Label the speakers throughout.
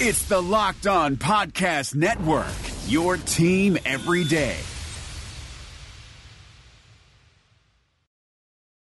Speaker 1: It's the Locked On Podcast Network, your team every day.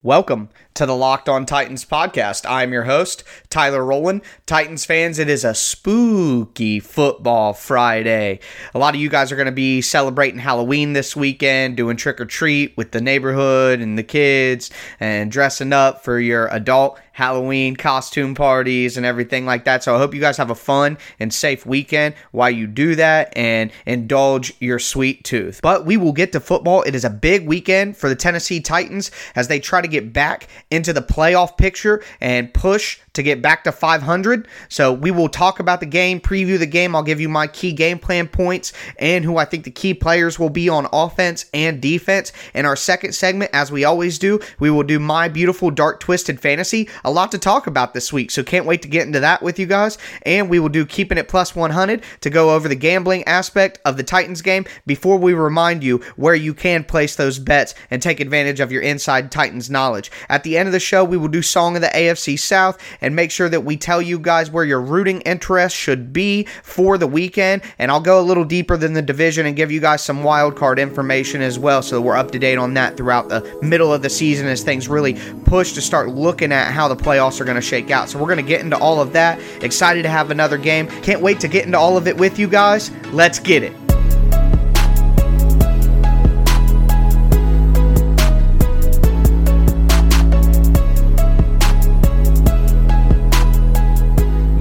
Speaker 2: Welcome to the Locked On Titans podcast. I'm your host, Tyler Rowland. Titans fans, it is a spooky football Friday. A lot of you guys are going to be celebrating Halloween this weekend, doing trick or treat with the neighborhood and the kids, and dressing up for your adult Halloween costume parties and everything like that. So I hope you guys have a fun and safe weekend while you do that and indulge your sweet tooth. But we will get to football. It is a big weekend for the Tennessee Titans as they try to get back into the playoff picture and push to get back to 500. So we will talk about the game, preview the game. I'll give you my key game plan points and who I think the key players will be on offense and defense. In our second segment, as we always do, we will do my beautiful dark twisted fantasy. A lot to talk about this week, so can't wait to get into that with you guys. And we will do keeping it plus 100 to go over the gambling aspect of the Titans game before we remind you where you can place those bets and take advantage of your inside Titans knowledge. At the end of the show, we will do song of the AFC South and make sure that we tell you guys where your rooting interest should be for the weekend. And I'll go a little deeper than the division and give you guys some wild card information as well so we're up to date on that throughout the middle of the season as things really push to start looking at how the playoffs are going to shake out. So we're going to get into all of that. Excited to have another game. Can't wait to get into all of it with you guys. Let's get it.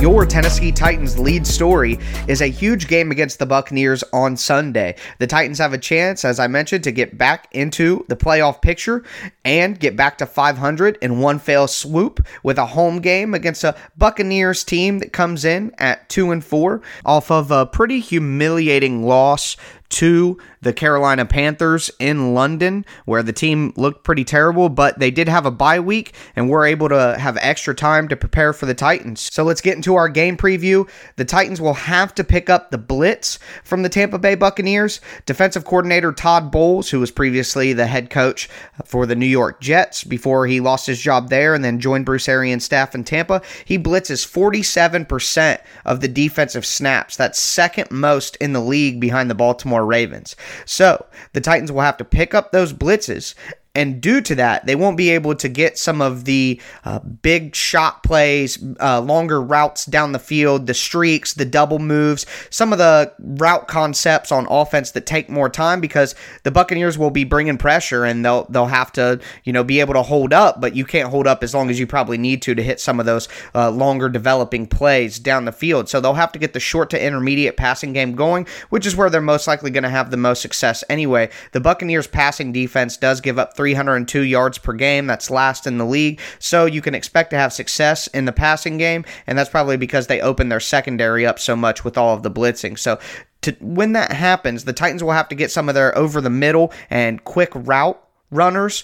Speaker 2: Your Tennessee Titans lead story is a huge game against the Buccaneers on Sunday. The Titans have a chance, as I mentioned, to get back into the playoff picture and get back to 500 in one fell swoop with a home game against a Buccaneers team that comes in at 2 and 4 off of a pretty humiliating loss to the Carolina Panthers in London, where the team looked pretty terrible, but they did have a bye week and were able to have extra time to prepare for the Titans. So let's get into our game preview. The Titans will have to pick up the blitz from the Tampa Bay Buccaneers. Defensive coordinator Todd Bowles, who was previously the head coach for the New York Jets before he lost his job there and then joined Bruce Arians' staff in Tampa, he blitzes 47% of the defensive snaps. That's second most in the league behind the Baltimore Ravens. So the Titans will have to pick up those blitzes and due to that, they won't be able to get some of the uh, big shot plays, uh, longer routes down the field, the streaks, the double moves, some of the route concepts on offense that take more time because the Buccaneers will be bringing pressure and they'll they'll have to you know be able to hold up, but you can't hold up as long as you probably need to to hit some of those uh, longer developing plays down the field. So they'll have to get the short to intermediate passing game going, which is where they're most likely going to have the most success anyway. The Buccaneers passing defense does give up 302 yards per game. That's last in the league. So you can expect to have success in the passing game, and that's probably because they open their secondary up so much with all of the blitzing. So to, when that happens, the Titans will have to get some of their over the middle and quick route runners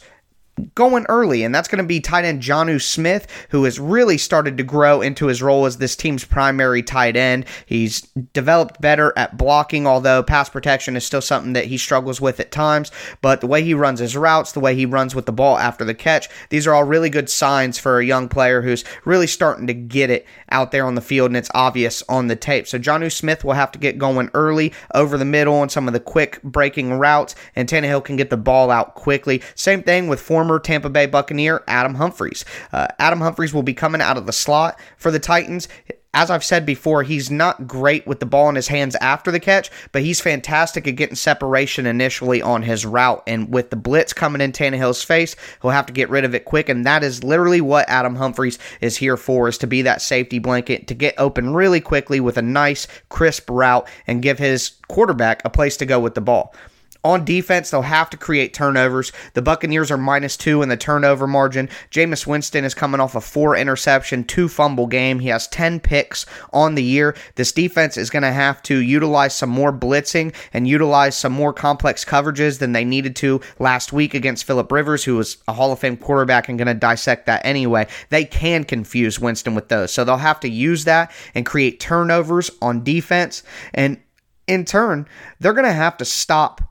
Speaker 2: going early, and that's going to be tight end Jonnu Smith, who has really started to grow into his role as this team's primary tight end. He's developed better at blocking, although pass protection is still something that he struggles with at times. But the way he runs his routes, the way he runs with the ball after the catch, these are all really good signs for a young player who's really starting to get it out there on the field, and it's obvious on the tape. So Jonnu Smith will have to get going early over the middle on some of the quick breaking routes, and Tannehill can get the ball out quickly. Same thing with former former Tampa Bay Buccaneer Adam Humphries. Uh, Adam Humphries will be coming out of the slot for the Titans as I've said before, he's not great with the ball in his hands after the catch, but he's fantastic at getting separation initially on his route. And with the blitz coming in Tannehill's face, he'll have to get rid of it quick. And that is literally what Adam Humphries is here for, is to be that safety blanket, to get open really quickly with a nice, crisp route and give his quarterback a place to go with the ball. On defense, they'll have to create turnovers. The Buccaneers are minus two in the turnover margin. Jameis Winston is coming off a four interception, two fumble game. He has 10 picks on the year. This defense is going to have to utilize some more blitzing and utilize some more complex coverages than they needed to last week against Philip Rivers, who was a Hall of Fame quarterback and going to dissect that anyway. They can confuse Winston with those. So they'll have to use that and create turnovers on defense. And in turn, they're going to have to stop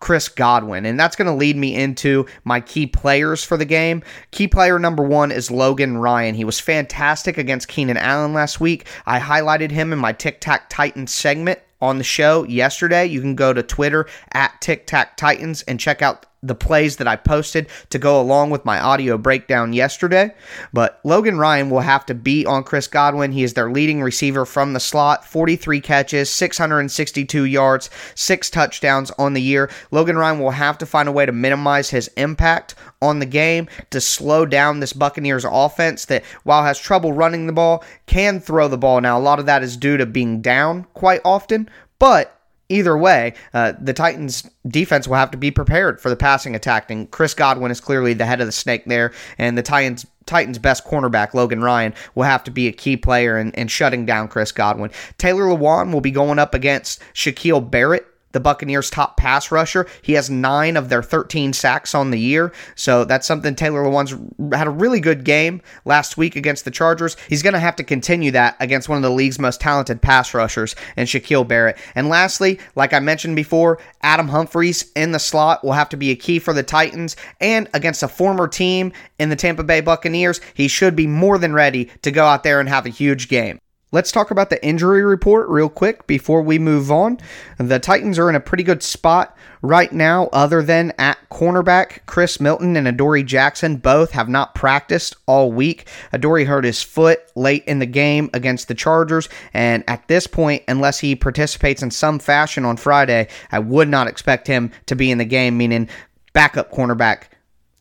Speaker 2: Chris Godwin. And that's going to lead me into my key players for the game. Key player number one is Logan Ryan. He was fantastic against Keenan Allen last week. I highlighted him in my Tic Tac Titans segment on the show yesterday. You can go to Twitter at Tic Tac Titans and check out the plays that I posted to go along with my audio breakdown yesterday. But Logan Ryan will have to beat on Chris Godwin. He is their leading receiver from the slot, 43 catches, 662 yards, six touchdowns on the year. Logan Ryan will have to find a way to minimize his impact on the game to slow down this Buccaneers offense that, while has trouble running the ball, can throw the ball. Now, a lot of that is due to being down quite often, but either way, uh, the Titans defense will have to be prepared for the passing attack. And Chris Godwin is clearly the head of the snake there. And the Titans Titans' best cornerback, Logan Ryan, will have to be a key player in, in shutting down Chris Godwin. Taylor Lewan will be going up against Shaquille Barrett the Buccaneers' top pass rusher. He has nine of their 13 sacks on the year. So that's something Taylor Lewan's had a really good game last week against the Chargers. He's going to have to continue that against one of the league's most talented pass rushers and Shaquille Barrett. And lastly, like I mentioned before, Adam Humphries in the slot will have to be a key for the Titans. And against a former team in the Tampa Bay Buccaneers, he should be more than ready to go out there and have a huge game. Let's talk about the injury report real quick before we move on. The Titans are in a pretty good spot right now, other than at cornerback. Chris Milton and Adoree Jackson both have not practiced all week. Adoree hurt his foot late in the game against the Chargers, and at this point, unless he participates in some fashion on Friday, I would not expect him to be in the game, meaning backup cornerback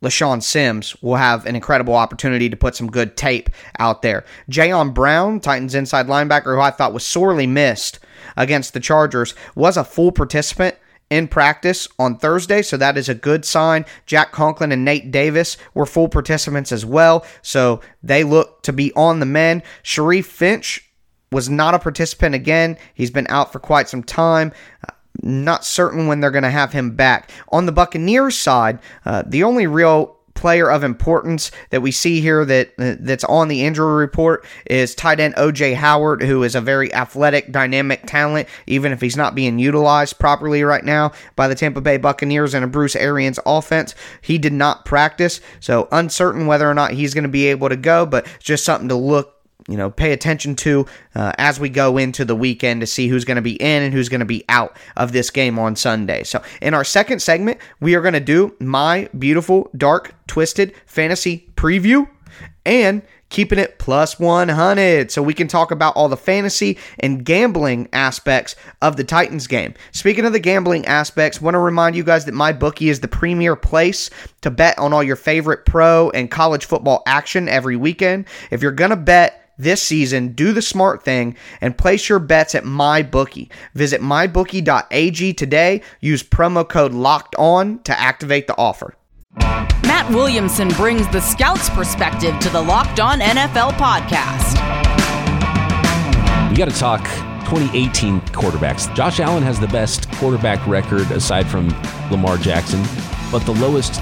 Speaker 2: LeShaun Sims will have an incredible opportunity to put some good tape out there. Jayon Brown, Titans inside linebacker, who I thought was sorely missed against the Chargers, was a full participant in practice on Thursday, so that is a good sign. Jack Conklin and Nate Davis were full participants as well, so they look to be on the men. Sharif Finch was not a participant again. He's been out for quite some time. Not certain when they're going to have him back. On the Buccaneers side, uh, the only real player of importance that we see here that uh, that's on the injury report is tight end OJ Howard, who is a very athletic, dynamic talent, even if he's not being utilized properly right now by the Tampa Bay Buccaneers and a Bruce Arians offense. He did not practice, so uncertain whether or not he's going to be able to go, but just something to look you know, pay attention to uh, as we go into the weekend to see who's going to be in and who's going to be out of this game on Sunday. So, in our second segment, we are going to do my beautiful, dark, twisted fantasy preview and keeping it plus 100 so we can talk about all the fantasy and gambling aspects of the Titans game. Speaking of the gambling aspects, want to remind you guys that MyBookie is the premier place to bet on all your favorite pro and college football action every weekend. If you're going to bet this season, do the smart thing and place your bets at MyBookie. Visit mybookie.ag today. Use promo code LOCKED ON to activate the offer.
Speaker 3: Matt Williamson brings the scout's perspective to the Locked On NFL podcast.
Speaker 4: We got to talk 2018 quarterbacks. Josh Allen has the best quarterback record aside from Lamar Jackson, but the lowest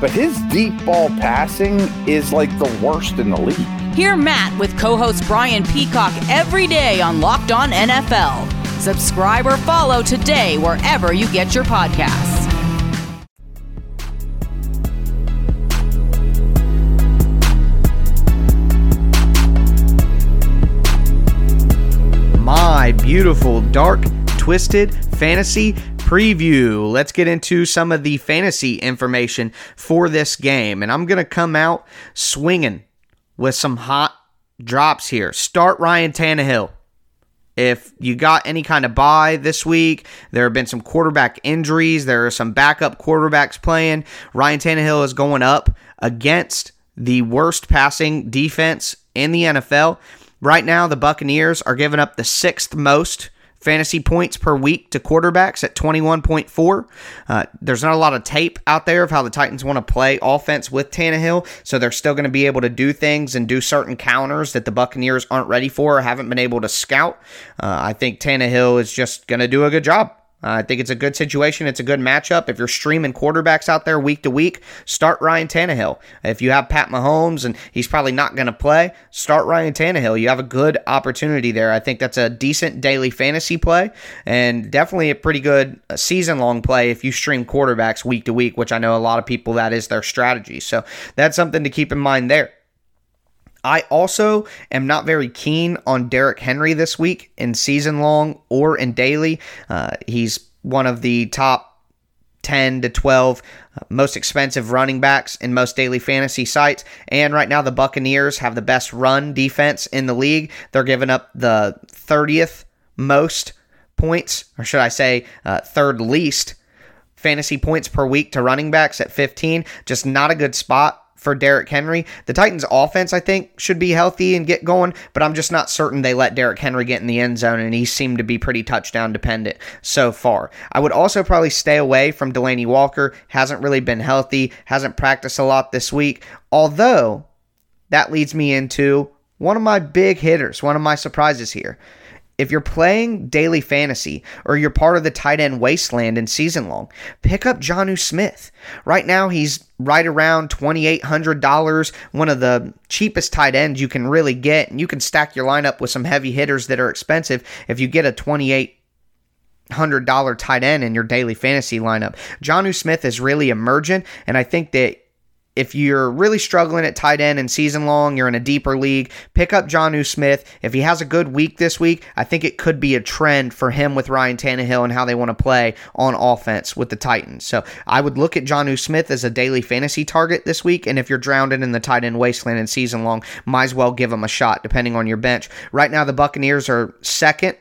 Speaker 5: but his deep ball passing is like the worst in the league.
Speaker 3: Hear Matt with co host Brian Peacock every day on Locked On NFL. Subscribe or follow today wherever you get your podcasts.
Speaker 2: My beautiful, dark, twisted fantasy preview. Let's get into some of the fantasy information for this game. And I'm going to come out swinging with some hot drops here. Start Ryan Tannehill. If you got any kind of bye this week, there have been some quarterback injuries. There are some backup quarterbacks playing. Ryan Tannehill is going up against the worst passing defense in the NFL. Right now, the Buccaneers are giving up the sixth most fantasy points per week to quarterbacks at 21.4. Uh, there's not a lot of tape out there of how the Titans want to play offense with Tannehill, so they're still going to be able to do things and do certain counters that the Buccaneers aren't ready for or haven't been able to scout. Uh, I think Tannehill is just going to do a good job. Uh, I think it's a good situation. It's a good matchup. If you're streaming quarterbacks out there week to week, start Ryan Tannehill. If you have Pat Mahomes and he's probably not going to play, start Ryan Tannehill. You have a good opportunity there. I think that's a decent daily fantasy play and definitely a pretty good uh, season long play if you stream quarterbacks week to week, which I know a lot of people that is their strategy. So that's something to keep in mind there. I also am not very keen on Derrick Henry this week in season long or in daily. Uh, he's one of the top 10 to 12 uh, most expensive running backs in most daily fantasy sites. And right now, the Buccaneers have the best run defense in the league. They're giving up the 30th most points, or should I say, uh, third least fantasy points per week to running backs at 15. Just not a good spot for Derrick Henry. The Titans' offense, I think, should be healthy and get going, but I'm just not certain they let Derrick Henry get in the end zone, and he seemed to be pretty touchdown dependent so far. I would also probably stay away from Delanie Walker. Hasn't really been healthy, hasn't practiced a lot this week, although that leads me into one of my big hitters, one of my surprises here. If you're playing daily fantasy or you're part of the tight end wasteland in season long, pick up Jonnu Smith. Right now, he's right around $2,800, one of the cheapest tight ends you can really get. And you can stack your lineup with some heavy hitters that are expensive if you get a 28 hundred dollar tight end in your daily fantasy lineup. Jonnu Smith is really emergent, and I think that if you're really struggling at tight end and season long, you're in a deeper league, pick up Jonnu Smith. If he has a good week this week, I think it could be a trend for him with Ryan Tannehill and how they want to play on offense with the Titans. So I would look at Jonnu Smith as a daily fantasy target this week. And if you're drowning in the tight end wasteland and season long, might as well give him a shot depending on your bench. Right now, the Buccaneers are second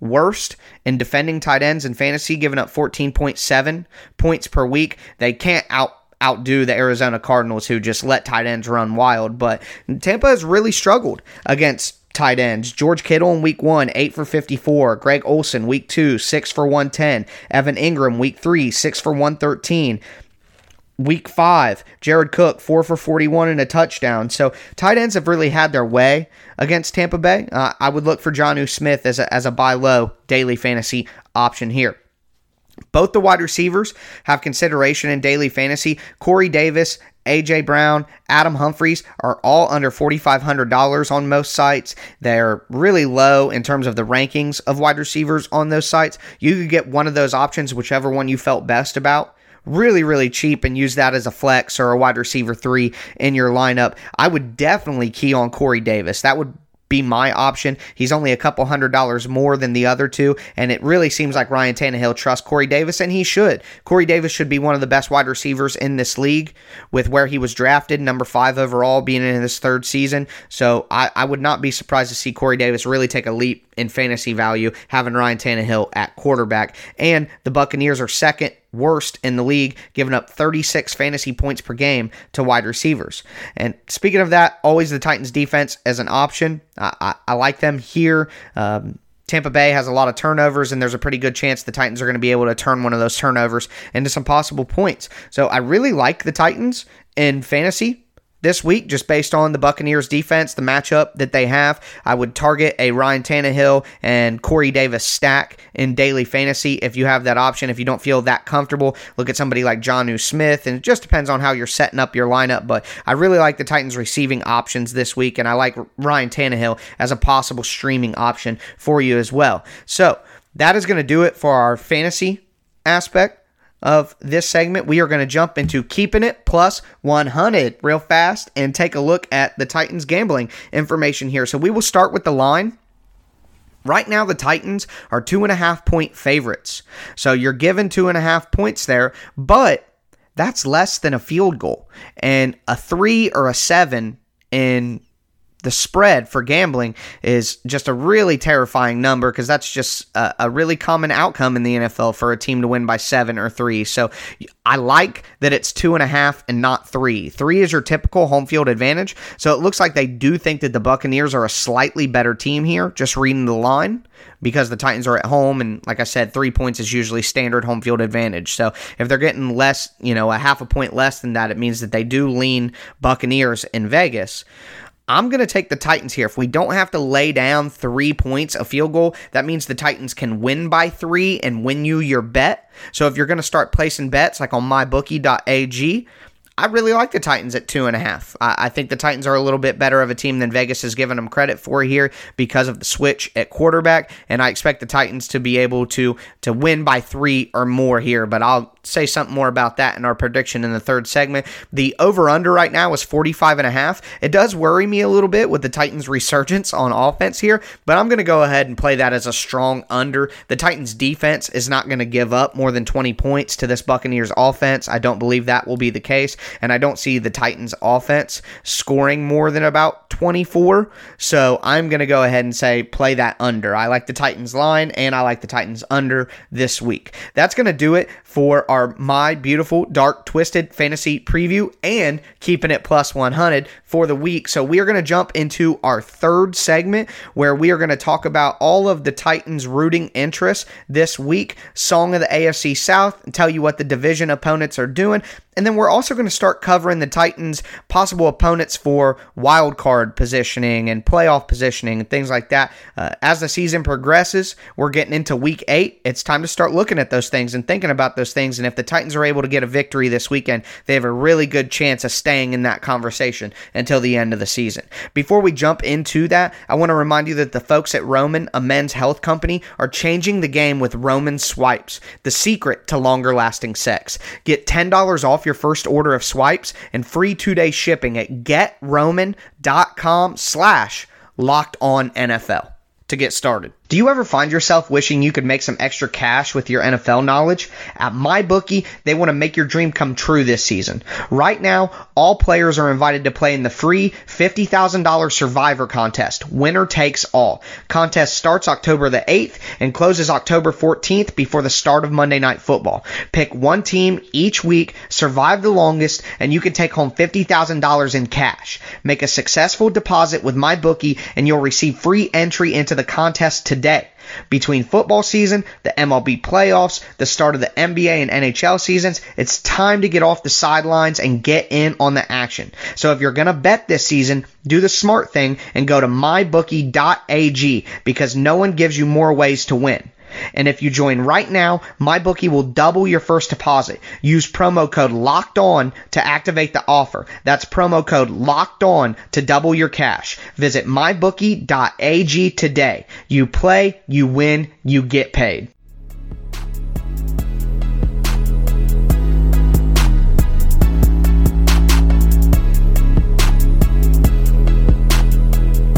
Speaker 2: worst in defending tight ends in fantasy, giving up 14.7 points per week. They can't out outdo the Arizona Cardinals, who just let tight ends run wild. But Tampa has really struggled against tight ends. George Kittle in week one, 8 for 54. Greg Olsen, week two, 6 for 110. Evan Engram, week three, 6 for 113. Week five, Jared Cook, 4 for 41 and a touchdown. So tight ends have really had their way against Tampa Bay. Uh, I would look for Jonnu Smith as a, as a buy low daily fantasy option here. Both the wide receivers have consideration in daily fantasy. Corey Davis, AJ Brown, Adam Humphries are all under $4,500 on most sites. They're really low in terms of the rankings of wide receivers on those sites. You could get one of those options, whichever one you felt best about. Really, really cheap and use that as a flex or a wide receiver three in your lineup. I would definitely key on Corey Davis. That would be my option. He's only a couple hundred dollars more than the other two, and it really seems like Ryan Tannehill trusts Corey Davis, and he should. Corey Davis should be one of the best wide receivers in this league with where he was drafted, number five overall, being in his third season. So I, I would not be surprised to see Corey Davis really take a leap in fantasy value, having Ryan Tannehill at quarterback. And the Buccaneers are second worst in the league, giving up 36 fantasy points per game to wide receivers. And speaking of that, always the Titans defense as an option. I, I, I like them here. Um, Tampa Bay has a lot of turnovers, and there's a pretty good chance the Titans are going to be able to turn one of those turnovers into some possible points. So I really like the Titans in fantasy this week, just based on the Buccaneers defense, the matchup that they have. I would target a Ryan Tannehill and Corey Davis stack in daily fantasy if you have that option. If you don't feel that comfortable, look at somebody like Jonnu Smith, and it just depends on how you're setting up your lineup. But I really like the Titans receiving options this week, and I like Ryan Tannehill as a possible streaming option for you as well. So that is going to do it for our fantasy aspect of this segment, we are going to jump into keeping it plus 100 real fast and take a look at the Titans gambling information here. So we will start with the line. Right now, the Titans are two and a half point favorites. So you're given two and a half points there, but that's less than a field goal. And a three or a seven in the spread for gambling is just a really terrifying number because that's just a, a, really common outcome in the NFL for a team to win by seven or three. So I like that it's two and a half and not three. Three is your typical home field advantage. So it looks like they do think that the Buccaneers are a slightly better team here, just reading the line because the Titans are at home. And like I said, three points is usually standard home field advantage. So if they're getting less, you know, a half a point less than that, it means that they do lean Buccaneers in Vegas. I'm going to take the Titans here. If we don't have to lay down three points, a field goal, that means the Titans can win by three and win you your bet. So if you're going to start placing bets like on mybookie.ag, I really like the Titans at two and a half. I, I, think the Titans are a little bit better of a team than Vegas has given them credit for here because of the switch at quarterback, and I expect the Titans to be able to to win by three or more here. But I'll say something more about that in our prediction in the third segment. The over under right now is 45 and a half. It does worry me a little bit with the Titans resurgence on offense here, but I'm going to go ahead and play that as a strong under. The Titans defense is not going to give up more than 20 points to this Buccaneers offense. I don't believe that will be the case, and I don't see the Titans offense scoring more than about 24. So I'm going to go ahead and say play that under. I like the Titans line and I like the Titans under this week. That's going to do it for our My Beautiful Dark Twisted Fantasy Preview and keeping it plus 100 for the week. So we are going to jump into our third segment where we are going to talk about all of the Titans' rooting interests this week, song of the AFC South, and tell you what the division opponents are doing. And then we're also going to start covering the Titans' possible opponents for wild card positioning and playoff positioning and things like that. Uh, as the season progresses, we're getting into week eight. It's time to start looking at those things and thinking about those things. And if the Titans are able to get a victory this weekend, they have a really good chance of staying in that conversation until the end of the season. Before we jump into that, I want to remind you that the folks at Roman, a men's health company, are changing the game with Roman Swipes, the secret to longer lasting sex. Get $10 off your first order of swipes and free two-day shipping at getroman.com slash locked on NFL to get started. Do you ever find yourself wishing you could make some extra cash with your NFL knowledge? At MyBookie, they want to make your dream come true this season. Right now, all players are invited to play in the free $50,000 Survivor contest. Winner takes all. Contest starts October the 8th and closes October 14th before the start of Monday Night Football. Pick one team each week, survive the longest, and you can take home $50,000 in cash. Make a successful deposit with MyBookie and you'll receive free entry into the contest today today. Between football season, the MLB playoffs, the start of the NBA and NHL seasons, it's time to get off the sidelines and get in on the action. So if you're going to bet this season, do the smart thing and go to mybookie.ag because no one gives you more ways to win. And if you join right now, MyBookie will double your first deposit. Use promo code LOCKED ON to activate the offer. That's promo code LOCKED ON to double your cash. Visit mybookie.ag today. You play, you win, you get paid.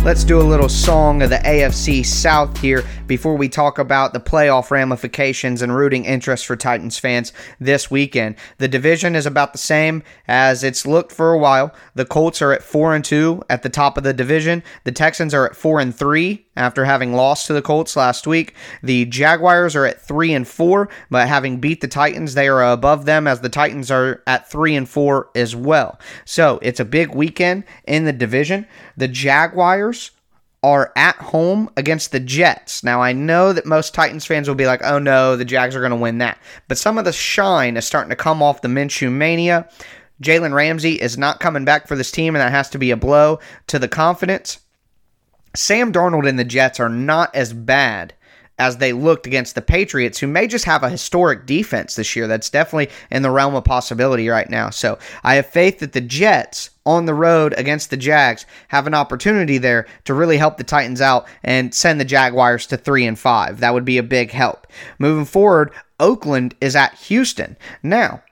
Speaker 2: Let's do a little song of the AFC South here before we talk about the playoff ramifications and rooting interest for Titans fans this weekend. The division is about the same as it's looked for a while. The Colts are at 4 and 2 at the top of the division. The Texans are at 4 and 3 after having lost to the Colts last week. The Jaguars are at 3 and 4, but having beat the Titans, they are above them as the Titans are at 3 and 4 as well. So, it's a big weekend in the division. The Jaguars are at home against the Jets. Now, I know that most Titans fans will be like, oh no, the Jags are going to win that. But some of the shine is starting to come off the Minshew mania. Jalen Ramsey is not coming back for this team, and that has to be a blow to the confidence. Sam Darnold and the Jets are not as bad as they looked against the Patriots, who may just have a historic defense this year. That's definitely in the realm of possibility right now. So I have faith that the Jets on the road against the Jags have an opportunity there to really help the Titans out and send the Jaguars to 3 and 5. That would be a big help. Moving forward, Oakland is at Houston. Now,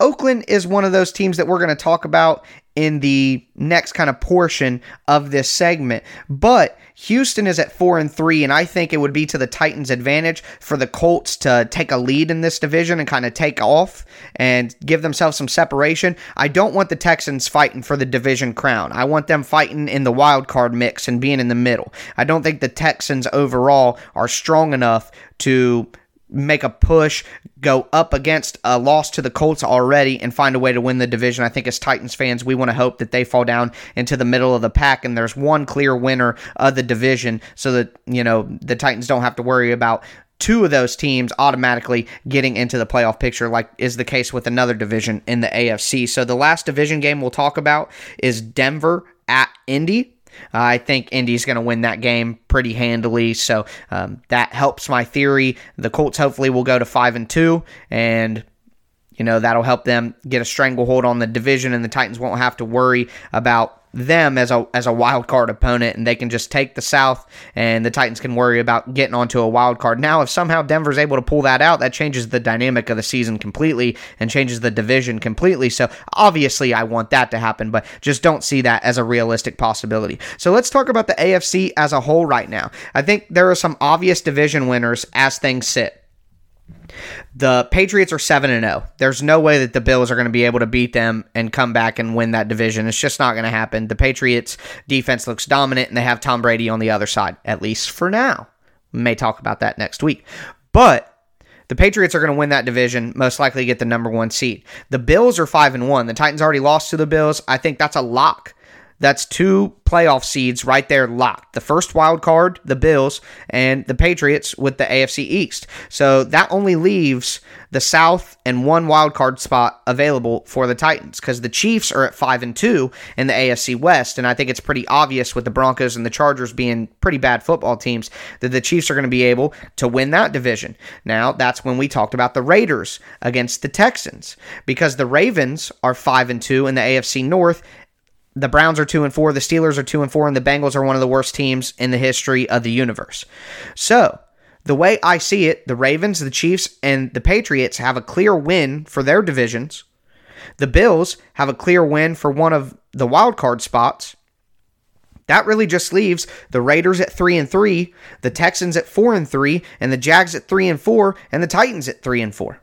Speaker 2: Oakland is one of those teams that we're going to talk about in the next kind of portion of this segment. But Houston is at four and three, and I think it would be to the Titans' advantage for the Colts to take a lead in this division and kind of take off and give themselves some separation. I don't want the Texans fighting for the division crown. I want them fighting in the wild card mix and being in the middle. I don't think the Texans overall are strong enough to make a push, go up against a loss to the Colts already, and find a way to win the division. I think as Titans fans, we want to hope that they fall down into the middle of the pack and there's one clear winner of the division so that, you know, the Titans don't have to worry about two of those teams automatically getting into the playoff picture, like is the case with another division in the AFC. So the last division game we'll talk about is Denver at Indy. I think Indy's going to win that game pretty handily, so um, that helps my theory. The Colts hopefully will go to five and two, and you know that'll help them get a stranglehold on the division, and the Titans won't have to worry about them as a as a wild card opponent and they can just take the South and the Titans can worry about getting onto a wild card. Now if somehow Denver's able to pull that out, that changes the dynamic of the season completely and changes the division completely. So obviously I want that to happen, but just don't see that as a realistic possibility. So let's talk about the AFC as a whole right now. I think there are some obvious division winners as things sit. The Patriots are 7 and 0. There's no way that the Bills are going to be able to beat them and come back and win that division. It's just not going to happen. The Patriots defense looks dominant and they have Tom Brady on the other side, at least for now. We may talk about that next week. But the Patriots are going to win that division, most likely get the number 1 seed. The Bills are 5 and 1. The Titans already lost to the Bills. I think that's a lock that's two playoff seeds right there locked. The first wild card, the Bills, and the Patriots with the AFC East. So that only leaves the South and one wild card spot available for the Titans because the Chiefs are at 5 and 2 in the AFC West and I think it's pretty obvious with the Broncos and the Chargers being pretty bad football teams that the Chiefs are going to be able to win that division. Now, that's when we talked about the Raiders against the Texans because the Ravens are 5 and 2 in the AFC North the Browns are 2 and 4, the Steelers are 2 and 4 and the Bengals are one of the worst teams in the history of the universe. So, the way I see it, the Ravens, the Chiefs and the Patriots have a clear win for their divisions. The Bills have a clear win for one of the wild card spots. That really just leaves the Raiders at 3 and 3, the Texans at 4 and 3, and the Jags at 3 and 4, and the Titans at 3 and 4.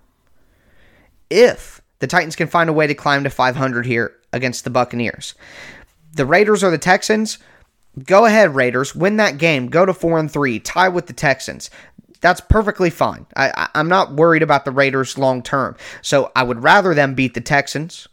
Speaker 2: If the Titans can find a way to climb to 500 here against the Buccaneers. The Raiders or the Texans, go ahead, Raiders, win that game, go to 4 and 3, tie with the Texans. That's perfectly fine. I, am not worried about the Raiders long term. So I would rather them beat the Texans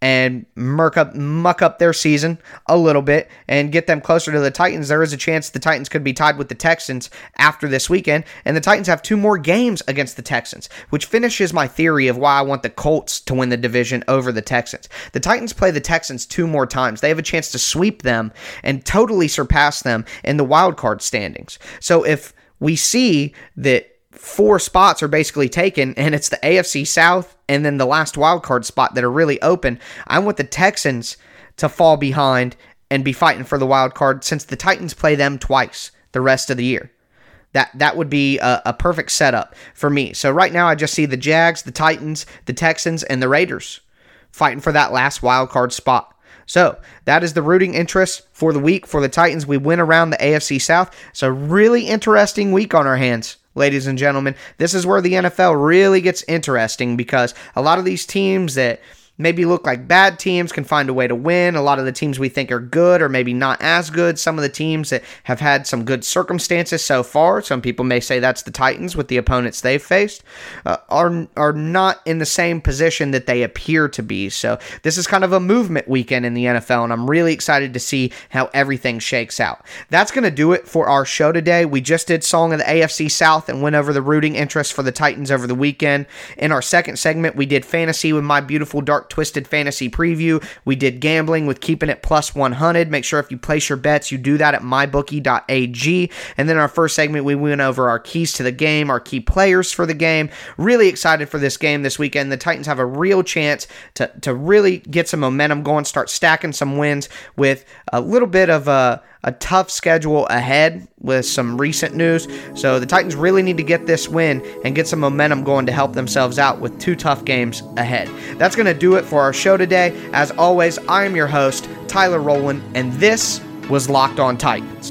Speaker 2: and muck up muck up their season a little bit and get them closer to the Titans, there is a chance the Titans could be tied with the Texans after this weekend. And the Titans have two more games against the Texans, which finishes my theory of why I want the Colts to win the division over the Texans. The Titans play the Texans two more times. They have a chance to sweep them and totally surpass them in the wild card standings. So if we see that four spots are basically taken, and it's the AFC South and then the last wild card spot that are really open. I want the Texans to fall behind and be fighting for the wild card since the Titans play them twice the rest of the year. That that would be a, a perfect setup for me. So right now I just see the Jags, the Titans, the Texans, and the Raiders fighting for that last wild card spot. So that is the rooting interest for the week for the Titans. We went around the AFC South. It's a really interesting week on our hands ladies and gentlemen. This is where the NFL really gets interesting because a lot of these teams that maybe look like bad teams can find a way to win. A lot of the teams we think are good or maybe not as good. Some of the teams that have had some good circumstances so far, some people may say that's the Titans with the opponents they've faced, uh, are are not in the same position that they appear to be. So this is kind of a movement weekend in the NFL, and I'm really excited to see how everything shakes out. That's going to do it for our show today. We just did Song of the AFC South and went over the rooting interest for the Titans over the weekend. In our second segment, we did fantasy with my beautiful dark Twisted Fantasy Preview. We did gambling with keeping it plus 100. Make sure if you place your bets, you do that at mybookie.ag. And then our first segment, we went over our keys to the game, our key players for the game. Really excited for this game this weekend. The Titans have a real chance to, to really get some momentum going, start stacking some wins with a little bit of a a tough schedule ahead with some recent news. So the Titans really need to get this win and get some momentum going to help themselves out with two tough games ahead. That's going to do it for our show today. As always, I am your host, Tyler Rowland, and this was Locked On Titans.